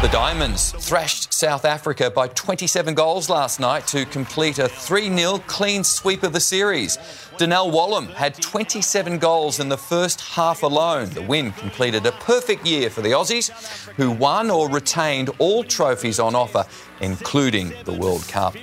The Diamonds thrashed South Africa by 27 goals last night to complete a 3 0 clean sweep of the series. Donnell Wallam had 27 goals in the first half alone. The win completed a perfect year for the Aussies, who won or retained all trophies on offer, including the World Cup.